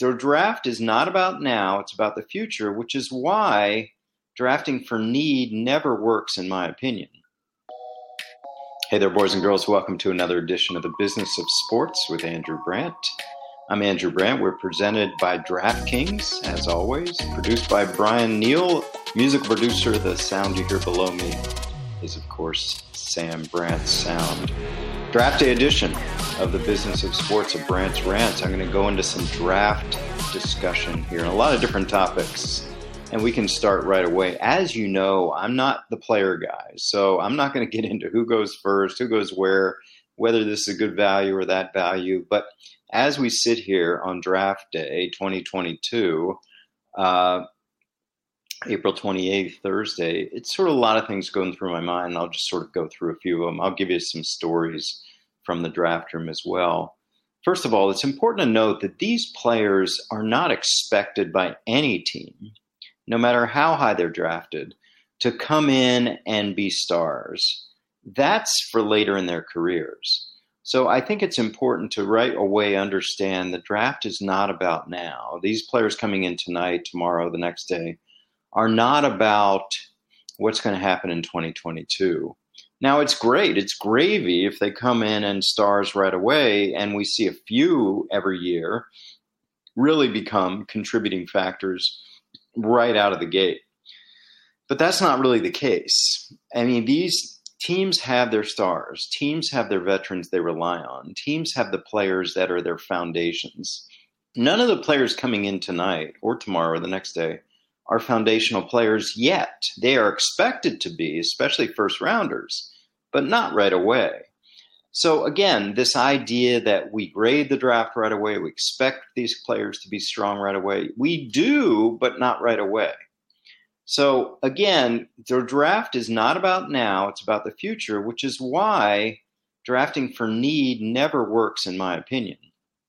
the draft is not about now, it's about the future, which is why drafting for need never works, in my opinion. Hey there, boys and girls. Welcome to another edition of the Business of Sports with Andrew Brandt. I'm Andrew Brandt. We're presented by DraftKings, as always, produced by Brian Neal, music producer. The sound you hear below me is, of course, Sam Brandt's sound. Draft day edition of the Business of Sports of Brandt's Rants. I'm going to go into some draft discussion here and a lot of different topics and we can start right away. As you know, I'm not the player guy, so I'm not going to get into who goes first, who goes where, whether this is a good value or that value. But as we sit here on draft day 2022, uh, April 28th, Thursday, it's sort of a lot of things going through my mind. I'll just sort of go through a few of them. I'll give you some stories from the draft room as well. First of all, it's important to note that these players are not expected by any team no matter how high they're drafted, to come in and be stars. That's for later in their careers. So I think it's important to right away understand the draft is not about now. These players coming in tonight, tomorrow, the next day are not about what's going to happen in 2022. Now it's great. It's gravy if they come in and stars right away and we see a few every year really become contributing factors right out of the gate. But that's not really the case. I mean, these teams have their stars, teams have their veterans they rely on, teams have the players that are their foundations. None of the players coming in tonight or tomorrow or the next day are foundational players yet. They are expected to be, especially first rounders, but not right away. So again, this idea that we grade the draft right away, we expect these players to be strong right away. We do, but not right away. So again, the draft is not about now, it's about the future, which is why drafting for need never works in my opinion.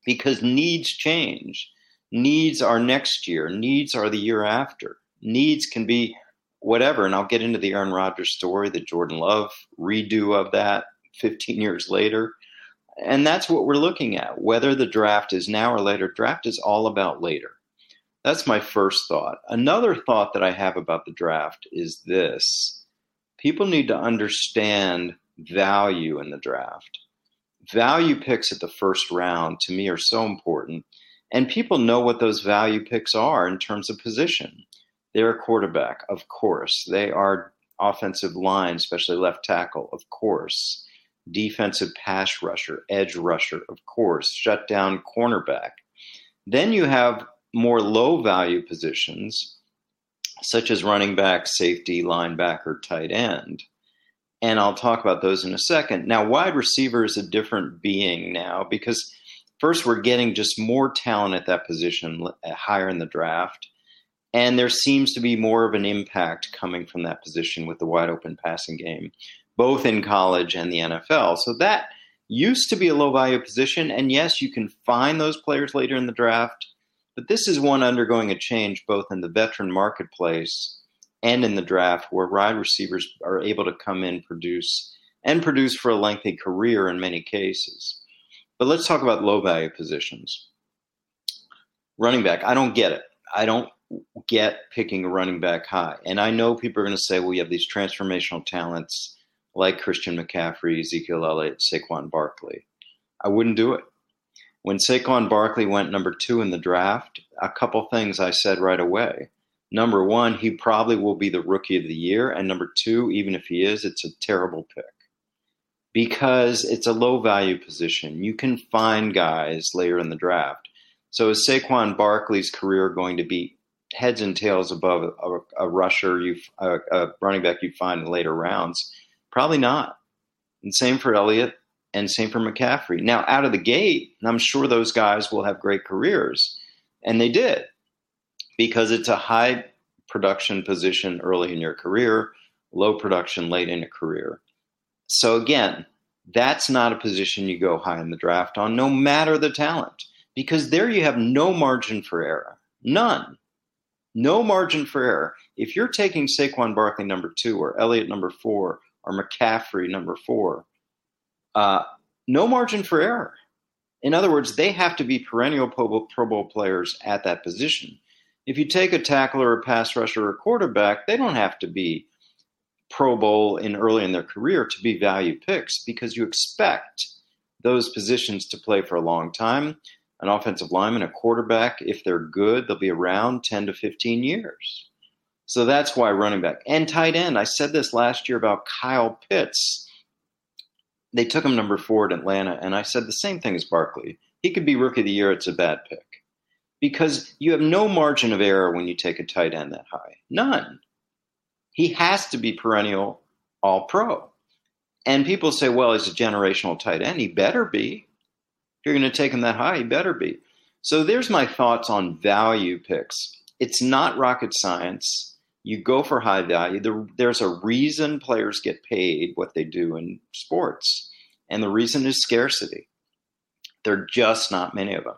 Because needs change. Needs are next year, needs are the year after. Needs can be whatever, and I'll get into the Aaron Rodgers story, the Jordan Love redo of that 15 years later. And that's what we're looking at. Whether the draft is now or later, draft is all about later. That's my first thought. Another thought that I have about the draft is this people need to understand value in the draft. Value picks at the first round to me are so important. And people know what those value picks are in terms of position. They're a quarterback, of course. They are offensive line, especially left tackle, of course defensive pass rusher, edge rusher, of course, shut down cornerback. Then you have more low value positions, such as running back, safety, linebacker, tight end. And I'll talk about those in a second. Now, wide receiver is a different being now because first we're getting just more talent at that position higher in the draft. And there seems to be more of an impact coming from that position with the wide open passing game both in college and the NFL. So that used to be a low value position. And yes, you can find those players later in the draft, but this is one undergoing a change both in the veteran marketplace and in the draft where wide receivers are able to come in, produce, and produce for a lengthy career in many cases. But let's talk about low value positions. Running back, I don't get it. I don't get picking a running back high. And I know people are going to say, well, you have these transformational talents like Christian McCaffrey, Ezekiel Elliott, Saquon Barkley. I wouldn't do it. When Saquon Barkley went number two in the draft, a couple things I said right away. Number one, he probably will be the rookie of the year. And number two, even if he is, it's a terrible pick because it's a low value position. You can find guys later in the draft. So is Saquon Barkley's career going to be heads and tails above a, a rusher, you a, a running back you find in later rounds? Probably not. And same for Elliott and same for McCaffrey. Now, out of the gate, I'm sure those guys will have great careers. And they did because it's a high production position early in your career, low production late in a career. So, again, that's not a position you go high in the draft on, no matter the talent, because there you have no margin for error. None. No margin for error. If you're taking Saquon Barkley number two or Elliott number four or McCaffrey, number four. Uh, no margin for error. In other words, they have to be perennial Pro Bowl, players at that position. If you take a tackler, a pass rusher, or a quarterback, they don't have to be Pro Bowl in early in their career to be value picks because you expect those positions to play for a long time. An offensive lineman, a quarterback, if they're good, they'll be around 10 to 15 years. So that's why running back and tight end. I said this last year about Kyle Pitts. They took him number four at Atlanta, and I said the same thing as Barkley. He could be rookie of the year. It's a bad pick because you have no margin of error when you take a tight end that high. None. He has to be perennial all pro. And people say, well, he's a generational tight end. He better be. If you're going to take him that high, he better be. So there's my thoughts on value picks. It's not rocket science. You go for high value. there's a reason players get paid what they do in sports. And the reason is scarcity. There are just not many of them.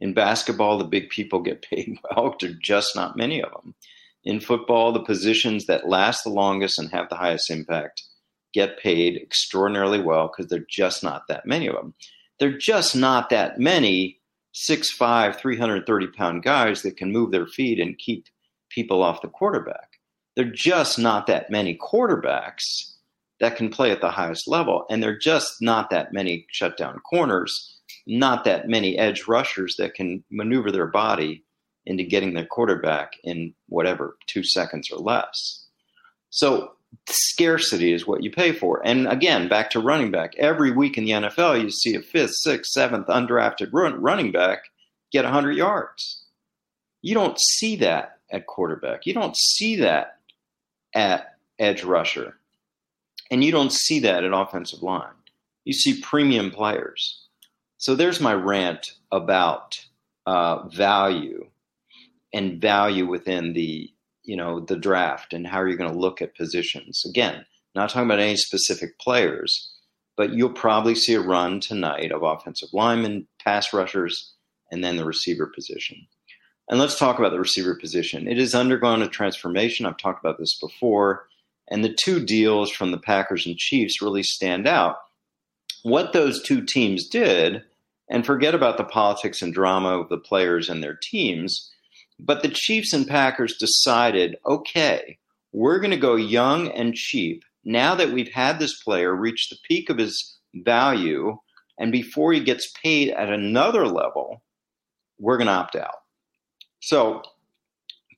In basketball, the big people get paid well. There are just not many of them. In football, the positions that last the longest and have the highest impact get paid extraordinarily well because there are just not that many of them. There are just not that many 6'5, 330 pound guys that can move their feet and keep people off the quarterback. There are just not that many quarterbacks that can play at the highest level. And there are just not that many shutdown corners, not that many edge rushers that can maneuver their body into getting their quarterback in whatever, two seconds or less. So scarcity is what you pay for. And again, back to running back. Every week in the NFL, you see a fifth, sixth, seventh undrafted run, running back get 100 yards. You don't see that at quarterback. You don't see that at edge rusher. And you don't see that at offensive line. You see premium players. So there's my rant about uh, value and value within the you know the draft and how are you going to look at positions. Again not talking about any specific players but you'll probably see a run tonight of offensive linemen pass rushers and then the receiver position. And let's talk about the receiver position. It has undergone a transformation. I've talked about this before. And the two deals from the packers and chiefs really stand out. What those two teams did and forget about the politics and drama of the players and their teams but the Chiefs and Packers decided okay, we're going to go young and cheap now that we've had this player reach the peak of his value. And before he gets paid at another level, we're going to opt out. So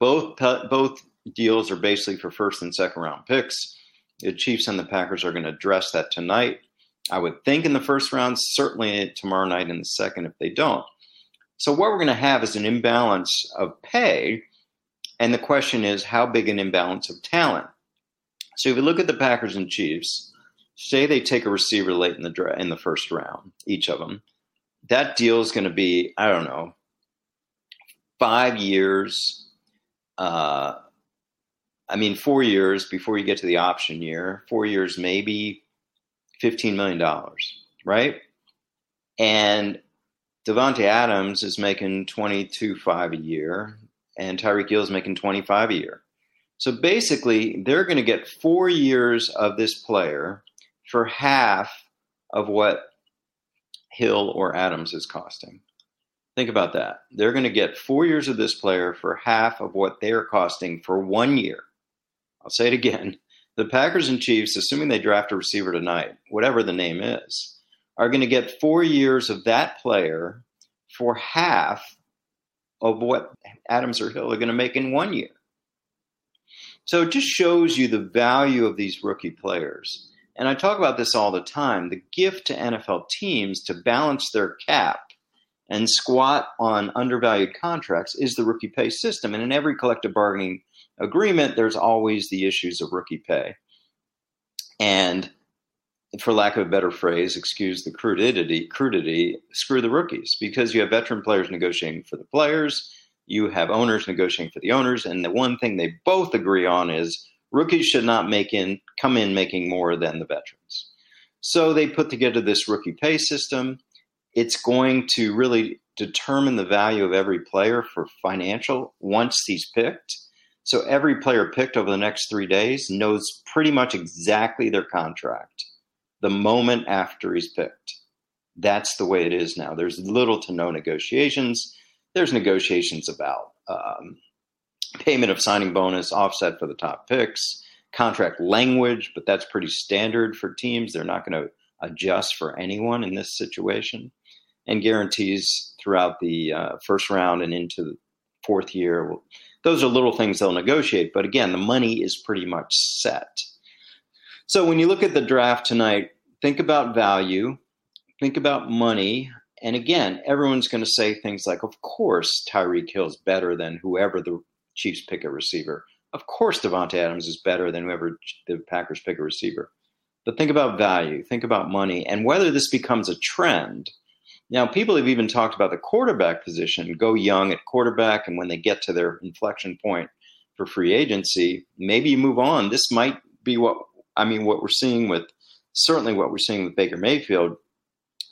both both deals are basically for first and second round picks. The Chiefs and the Packers are going to address that tonight. I would think in the first round, certainly tomorrow night in the second if they don't. So what we're going to have is an imbalance of pay, and the question is how big an imbalance of talent. So if you look at the Packers and Chiefs, say they take a receiver late in the in the first round, each of them, that deal is going to be I don't know five years. Uh, I mean, four years before you get to the option year. Four years, maybe fifteen million dollars, right? And Davante Adams is making twenty two five a year, and Tyreek Hill is making twenty five a year. So basically, they're going to get four years of this player for half of what Hill or Adams is costing. Think about that. They're going to get four years of this player for half of what they're costing for one year. I'll say it again. The Packers and Chiefs, assuming they draft a receiver tonight, whatever the name is, are going to get four years of that player for half of what Adams or Hill are going to make in one year. So it just shows you the value of these rookie players. And I talk about this all the time. The gift to NFL teams to balance their cap and squat on undervalued contracts is the rookie pay system. And in every collective bargaining agreement, there's always the issues of rookie pay. And for lack of a better phrase, excuse the crudity, crudity, screw the rookies because you have veteran players negotiating for the players, you have owners negotiating for the owners, and the one thing they both agree on is rookies should not make in come in making more than the veterans. So they put together this rookie pay system. It's going to really determine the value of every player for financial once he's picked. So every player picked over the next three days knows pretty much exactly their contract the moment after he's picked. That's the way it is now. There's little to no negotiations. There's negotiations about um, payment of signing bonus, offset for the top picks, contract language, but that's pretty standard for teams. They're not going to adjust for anyone in this situation, and guarantees throughout the uh, first round and into the fourth year. Those are little things they'll negotiate, but again, the money is pretty much set. So when you look at the draft tonight, think about value, think about money, and again, everyone's going to say things like, "Of course, Tyreek Hill's better than whoever the Chiefs pick a receiver. Of course, Davante Adams is better than whoever the Packers pick a receiver." But think about value, think about money, and whether this becomes a trend. Now, people have even talked about the quarterback position, go young at quarterback, and when they get to their inflection point for free agency, maybe you move on. This might be what I mean, what we're seeing with certainly what we're seeing with Baker Mayfield,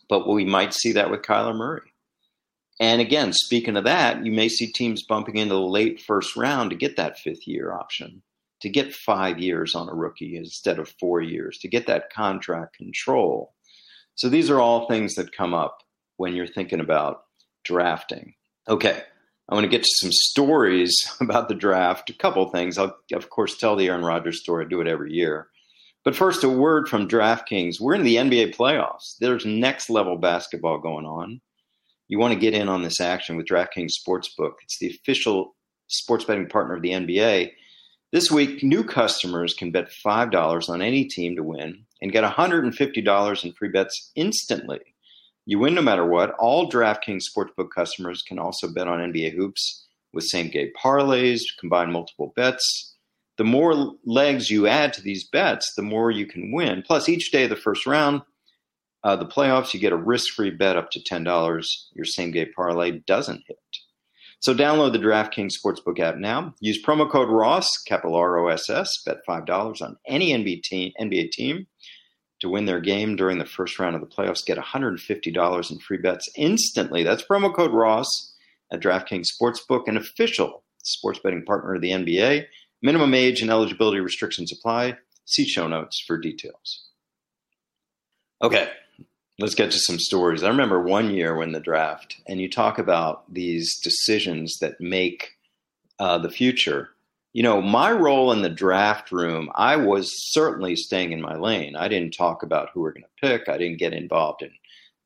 but we might see that with Kyler Murray. And again, speaking of that, you may see teams bumping into the late first round to get that fifth year option to get five years on a rookie instead of four years, to get that contract control. So these are all things that come up when you're thinking about drafting. Okay, I want to get to some stories about the draft. A couple things. I'll, of course, tell the Aaron Rodgers story. I do it every year. But first, a word from DraftKings. We're in the NBA playoffs. There's next level basketball going on. You want to get in on this action with DraftKings Sportsbook. It's the official sports betting partner of the NBA. This week, new customers can bet $5 on any team to win and get $150 in free bets instantly. You win no matter what. All DraftKings Sportsbook customers can also bet on NBA hoops with same game parlays, combine multiple bets. The more legs you add to these bets, the more you can win. Plus, each day of the first round, uh, the playoffs, you get a risk free bet up to $10 your same game parlay doesn't hit. So download the DraftKings Sportsbook app now. Use promo code Ross, capital R O S S, bet $5 on any NBA team, NBA team to win their game during the first round of the playoffs. Get $150 in free bets instantly. That's promo code Ross at DraftKings Sportsbook, an official sports betting partner of the NBA. Minimum age and eligibility restrictions apply. See show notes for details. Okay, let's get to some stories. I remember one year when the draft, and you talk about these decisions that make uh, the future. You know, my role in the draft room, I was certainly staying in my lane. I didn't talk about who we're going to pick. I didn't get involved in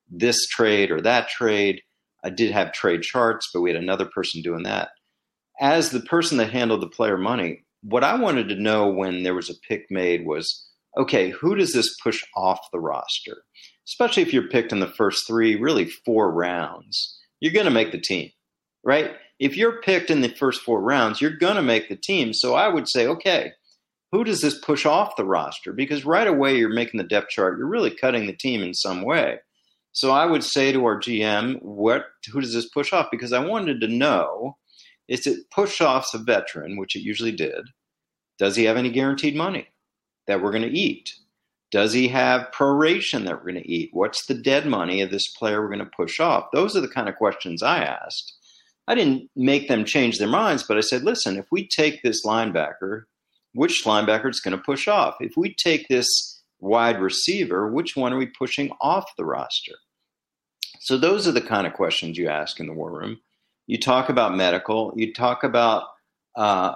this trade or that trade. I did have trade charts, but we had another person doing that. As the person that handled the player money, what I wanted to know when there was a pick made was okay, who does this push off the roster? especially if you're picked in the first three, really four rounds, you're going to make the team, right? If you're picked in the first four rounds, you're going to make the team. So I would say, okay, who does this push off the roster? Because right away you're making the depth chart, you're really cutting the team in some way. So I would say to our GM, what who does this push off? Because I wanted to know is it push off a veteran, which it usually did. Does he have any guaranteed money that we're going to eat? Does he have proration that we're going to eat? What's the dead money of this player we're going to push off? Those are the kind of questions I asked. I didn't make them change their minds, but I said, listen, if we take this linebacker, which linebacker is going to push off? If we take this wide receiver, which one are we pushing off the roster? So those are the kind of questions you ask in the war room. You talk about medical, you talk about uh,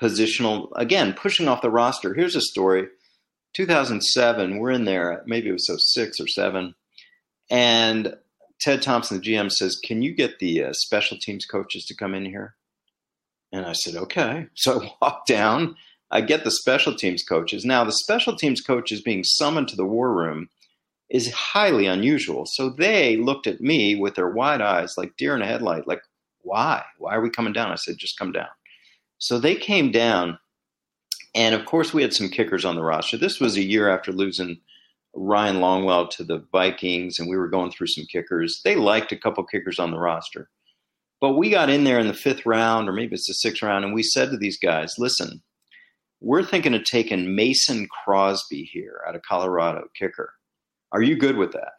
positional, again, pushing off the roster. Here's a story 2007, we're in there, maybe it was so six or seven, and Ted Thompson, the GM, says, "Can you get the uh, special teams coaches to come in here?" And I said, "Okay." So I walk down. I get the special teams coaches. Now, the special teams coaches being summoned to the war room is highly unusual. So they looked at me with their wide eyes, like deer in a headlight, like, "Why? Why are we coming down?" I said, "Just come down." So they came down and of course, we had some kickers on the roster. This was a year after losing Ryan Longwell to the Vikings, and we were going through some kickers. They liked a couple kickers on the roster. But we got in there in the fifth round, or maybe it's the sixth round, and we said to these guys, listen, we're thinking of taking Mason Crosby here out of Colorado, kicker. Are you good with that?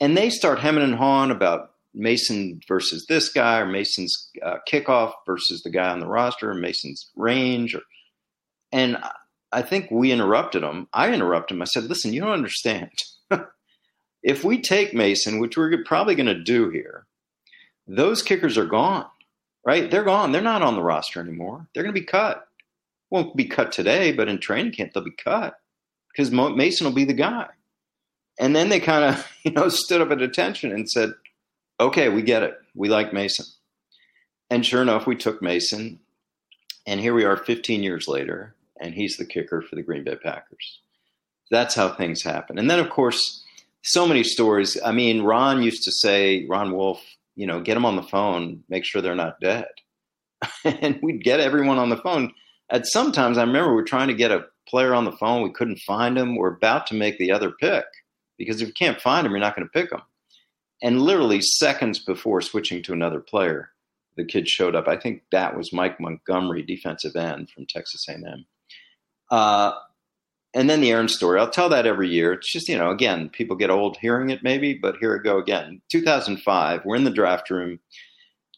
And they start hemming and hawing about Mason versus this guy, or Mason's uh, kickoff versus the guy on the roster, or Mason's range, or – and I think we interrupted him. I interrupted him. I said, listen, you don't understand. if we take Mason, which we're probably going to do here, those kickers are gone, right? They're gone. They're not on the roster anymore. They're going to be cut. Won't be cut today, but in training camp they'll be cut because Mason will be the guy. And then they kind of, you know, stood up at attention and said, "Okay, we get it. We like Mason." And sure enough, we took Mason, and here we are 15 years later, and he's the kicker for the Green Bay Packers. That's how things happen. And then, of course, so many stories. I mean, Ron used to say, Ron Wolf, you know, get them on the phone, make sure they're not dead. and we'd get everyone on the phone. At sometimes, I remember we are trying to get a player on the phone. We couldn't find him. We're about to make the other pick because if you can't find him, you're not going to pick him. And literally seconds before switching to another player, the kid showed up. I think that was Mike Montgomery, defensive end from Texas A&M. Uh, and then the Aaron story. I'll tell that every year. It's just you know, again, people get old hearing it maybe, but here it go again. 2005, we're in the draft room.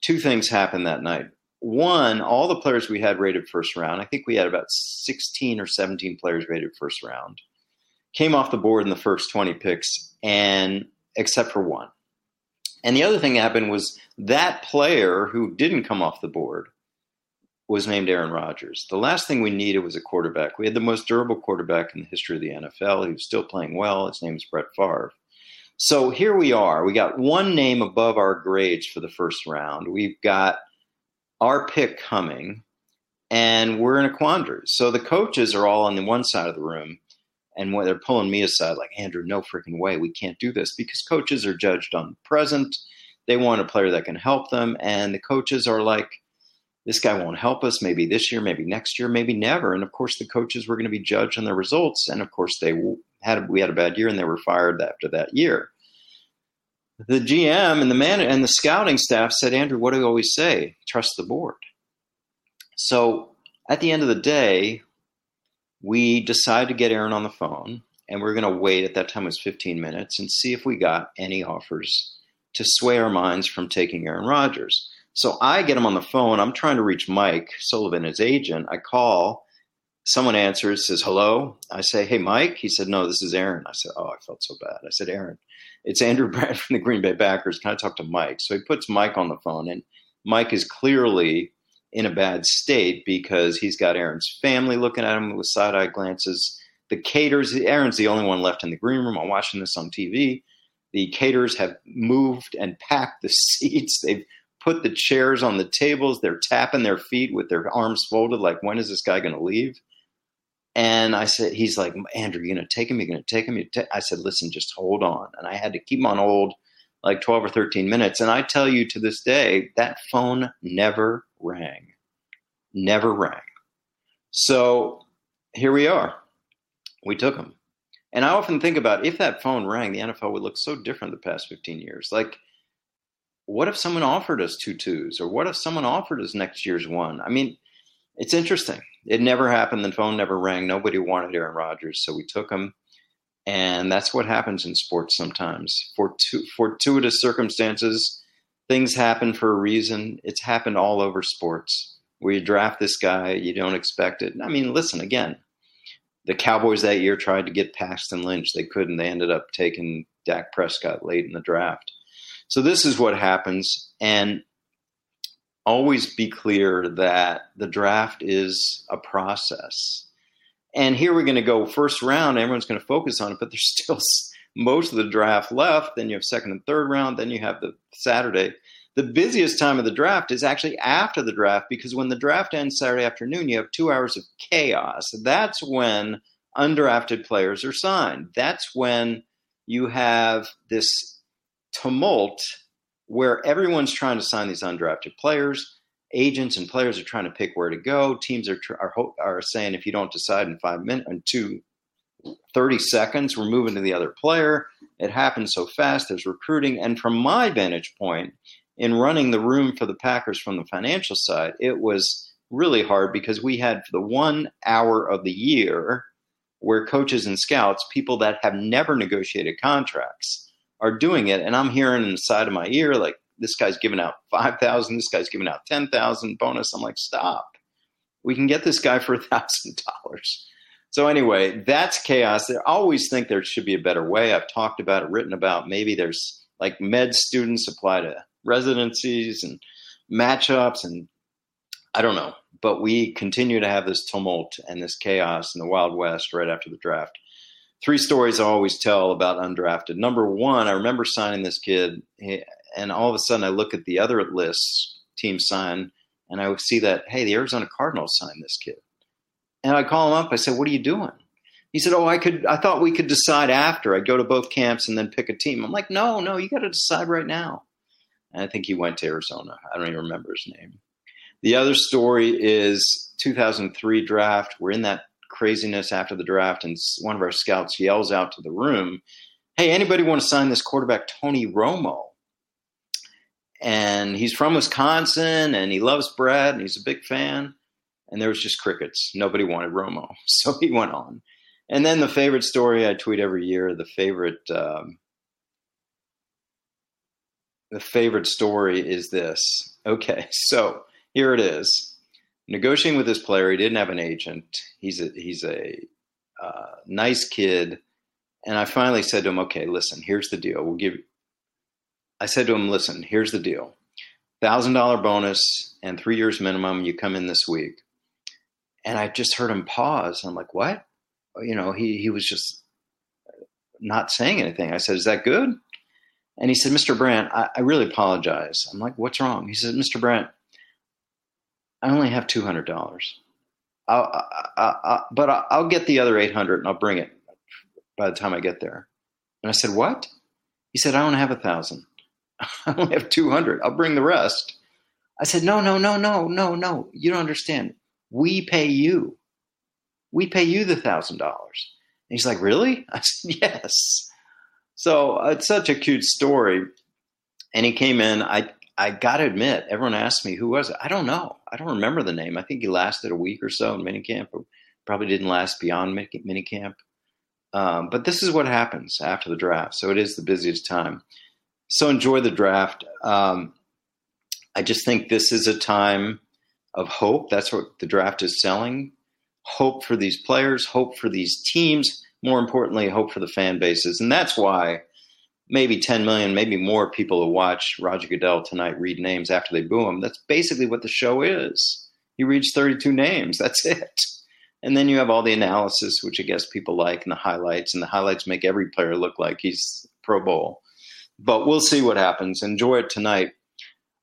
Two things happened that night. One, all the players we had rated first round. I think we had about 16 or 17 players rated first round. Came off the board in the first 20 picks, and except for one. And the other thing that happened was that player who didn't come off the board was named Aaron Rodgers. The last thing we needed was a quarterback. We had the most durable quarterback in the history of the NFL. He was still playing well. His name is Brett Favre. So here we are. We got one name above our grades for the first round. We've got our pick coming, and we're in a quandary. So the coaches are all on the one side of the room, and when they're pulling me aside, like Andrew, no freaking way, we can't do this because coaches are judged on present. They want a player that can help them, and the coaches are like, this guy won't help us. Maybe this year, maybe next year, maybe never. And of course, the coaches were going to be judged on their results, and of course, they had we had a bad year, and they were fired after that year. The GM and the man and the scouting staff said, Andrew, what do we always say? Trust the board. So at the end of the day, we decided to get Aaron on the phone and we are going to wait at that time it was 15 minutes and see if we got any offers to sway our minds from taking Aaron Rodgers. So I get him on the phone. I'm trying to reach Mike Sullivan, his agent. I call. Someone answers, says hello. I say, "Hey, Mike." He said, "No, this is Aaron." I said, "Oh, I felt so bad." I said, "Aaron, it's Andrew Brandt from the Green Bay Packers. Can I talk to Mike?" So he puts Mike on the phone, and Mike is clearly in a bad state because he's got Aaron's family looking at him with side eye glances. The caterers, Aaron's the only one left in the green room. I'm watching this on TV. The caterers have moved and packed the seats. They've put the chairs on the tables. They're tapping their feet with their arms folded, like, when is this guy going to leave? And I said, he's like, Andrew, you're going to take him? You're going to take him? I said, listen, just hold on. And I had to keep him on hold like 12 or 13 minutes. And I tell you to this day, that phone never rang. Never rang. So here we are. We took him. And I often think about if that phone rang, the NFL would look so different the past 15 years. Like, what if someone offered us two twos? Or what if someone offered us next year's one? I mean, it's interesting. It never happened. The phone never rang. Nobody wanted Aaron Rodgers. So we took him. And that's what happens in sports sometimes. Fortu- fortuitous circumstances, things happen for a reason. It's happened all over sports where you draft this guy, you don't expect it. I mean, listen, again, the Cowboys that year tried to get Paxton Lynch. They couldn't. They ended up taking Dak Prescott late in the draft. So this is what happens. And always be clear that the draft is a process and here we're going to go first round. Everyone's going to focus on it, but there's still most of the draft left. Then you have second and third round. Then you have the Saturday. The busiest time of the draft is actually after the draft because when the draft ends Saturday afternoon, you have two hours of chaos. That's when undrafted players are signed. That's when you have this tumult where everyone's trying to sign these undrafted players agents and players are trying to pick where to go. Teams are are, are saying if you don't decide in five minutes, in two, 30 seconds, we're moving to the other player. It happens so fast. There's recruiting, and from my vantage point, in running the room for the Packers from the financial side, it was really hard because we had the one hour of the year where coaches and scouts, people that have never negotiated contracts, are doing it, and I'm hearing in the side of my ear like this guy's giving out 5,000, this guy's giving out 10,000 bonus. I'm like, stop. We can get this guy for $1,000. So anyway, that's chaos. I always think there should be a better way. I've talked about it, written about. Maybe there's like med students apply to residencies and matchups, and I don't know. But we continue to have this tumult and this chaos in the Wild West right after the draft. Three stories I always tell about undrafted. Number one, I remember signing this kid, and all of a sudden I look at the other lists team sign, and I see that hey, the Arizona Cardinals signed this kid and I call him up. I said, "What are you doing?" He said, "Oh, I could. I thought we could decide after. I'd go to both camps and then pick a team." I'm like, "No, no, you got to decide right now." And I think he went to Arizona. I don't even remember his name. The other story is 2003 draft. We're in that craziness after the draft, and one of our scouts yells out to the room, "Hey, anybody want to sign this quarterback, Tony Romo?" And he's from Wisconsin, and he loves Brett, and he's a big fan and there was just crickets. Nobody wanted Romo, so he went on. And then the favorite story I tweet every year. The favorite, um, the favorite story is this. Okay, so here it is. Negotiating with this player, he didn't have an agent. He's a he's a uh, nice kid, and I finally said to him, "Okay, listen. Here's the deal. We'll give." I said to him, "Listen. Here's the deal. Thousand dollar bonus and three years minimum. You come in this week." And I just heard him pause. I'm like, what? You know, he he was just not saying anything. I said, is that good? And he said, Mr. Brandt, I, I really apologize. I'm like, what's wrong? He said, Mr. Brandt, I only have two hundred dollars. But I'll get the other eight hundred and I'll bring it by the time I get there. And I said, what? He said, I only have a thousand. I only have two hundred. I'll bring the rest. I said, no, no, no, no, no, no. You don't understand. We pay you. We pay you the thousand dollars. He's like, Really? I said, Yes. So it's such a cute story. And he came in. I I gotta admit, everyone asked me who was it. I don't know. I don't remember the name. I think he lasted a week or so in minicamp. Probably didn't last beyond minicamp. Um, but this is what happens after the draft. So it is the busiest time. So enjoy the draft. Um, I just think this is a time of hope. That's what the draft is selling. Hope for these players, hope for these teams, more importantly, hope for the fan bases. And that's why maybe 10 million, maybe more people who watch Roger Goodell tonight read names after they boo him. That's basically what the show is. He reads 32 names. That's it. And then you have all the analysis, which I guess people like, and the highlights. And the highlights make every player look like he's Pro Bowl. But we'll see what happens. Enjoy it tonight.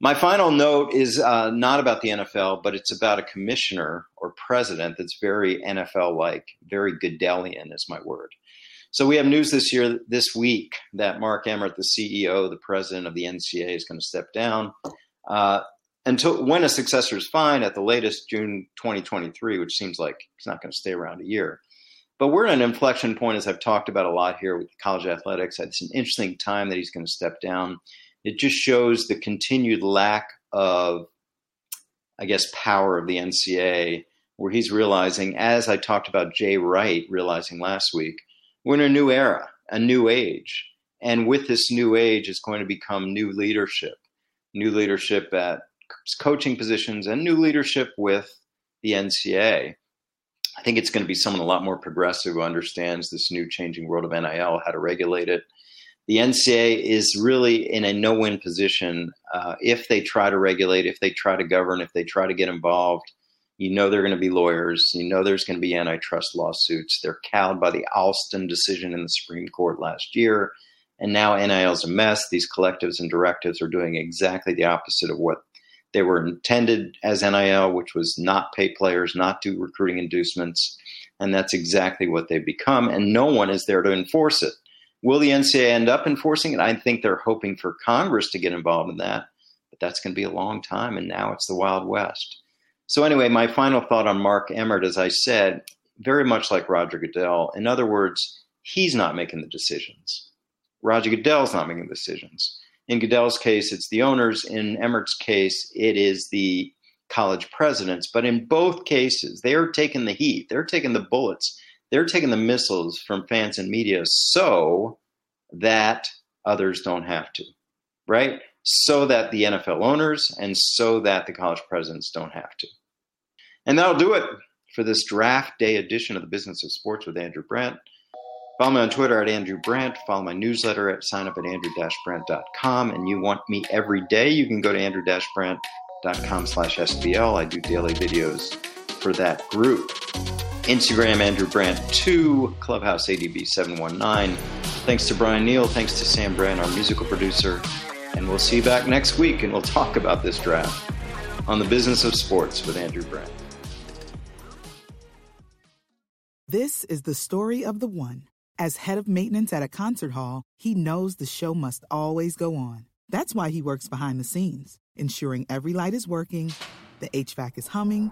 My final note is uh, not about the NFL, but it's about a commissioner or president that's very NFL like, very Goodellian is my word. So we have news this year, this week, that Mark Emmert, the CEO, the president of the NCAA, is going to step down. Uh, until when a successor is fine at the latest June 2023, which seems like he's not going to stay around a year. But we're at an inflection point, as I've talked about a lot here with college athletics. It's an interesting time that he's going to step down it just shows the continued lack of, I guess, power of the NCAA, where he's realizing, as I talked about Jay Wright realizing last week, we're in a new era, a new age. And with this new age is going to become new leadership, new leadership at coaching positions and new leadership with the NCAA. I think it's going to be someone a lot more progressive who understands this new changing world of NIL, how to regulate it, the NCAA is really in a no-win position uh, if they try to regulate, if they try to govern, if they try to get involved. You know they're going to be lawyers. You know there's going to be antitrust lawsuits. They're cowed by the Alston decision in the Supreme Court last year, and now NIL is a mess. These collectives and directives are doing exactly the opposite of what they were intended as NIL, which was not pay players, not do recruiting inducements, and that's exactly what they've become. And no one is there to enforce it. Will the NCAA end up enforcing it? I think they're hoping for Congress to get involved in that, but that's going to be a long time, and now it's the Wild West. So, anyway, my final thought on Mark Emmert, as I said, very much like Roger Goodell. In other words, he's not making the decisions. Roger Goodell's not making the decisions. In Goodell's case, it's the owners. In Emmert's case, it is the college presidents. But in both cases, they are taking the heat. They're taking the bullets they're taking the missiles from fans and media so that others don't have to, right? So that the NFL owners and so that the college presidents don't have to. And that'll do it for this draft day edition of the Business of Sports with Andrew Brandt. Follow me on Twitter at Andrew Brandt. Follow my newsletter at sign up at andrew-brandt.com. And you want me every day, you can go to andrew-brandt.com slash SBL. I do daily videos for that group. Instagram, Andrew Brandt 2, Clubhouse ADB 719. Thanks to Brian Neal. Thanks to Sam Brandt, our musical producer. And we'll see you back next week and we'll talk about this draft on the business of sports with Andrew Brandt. This is the story of the one. As head of maintenance at a concert hall, he knows the show must always go on. That's why he works behind the scenes, ensuring every light is working, the HVAC is humming,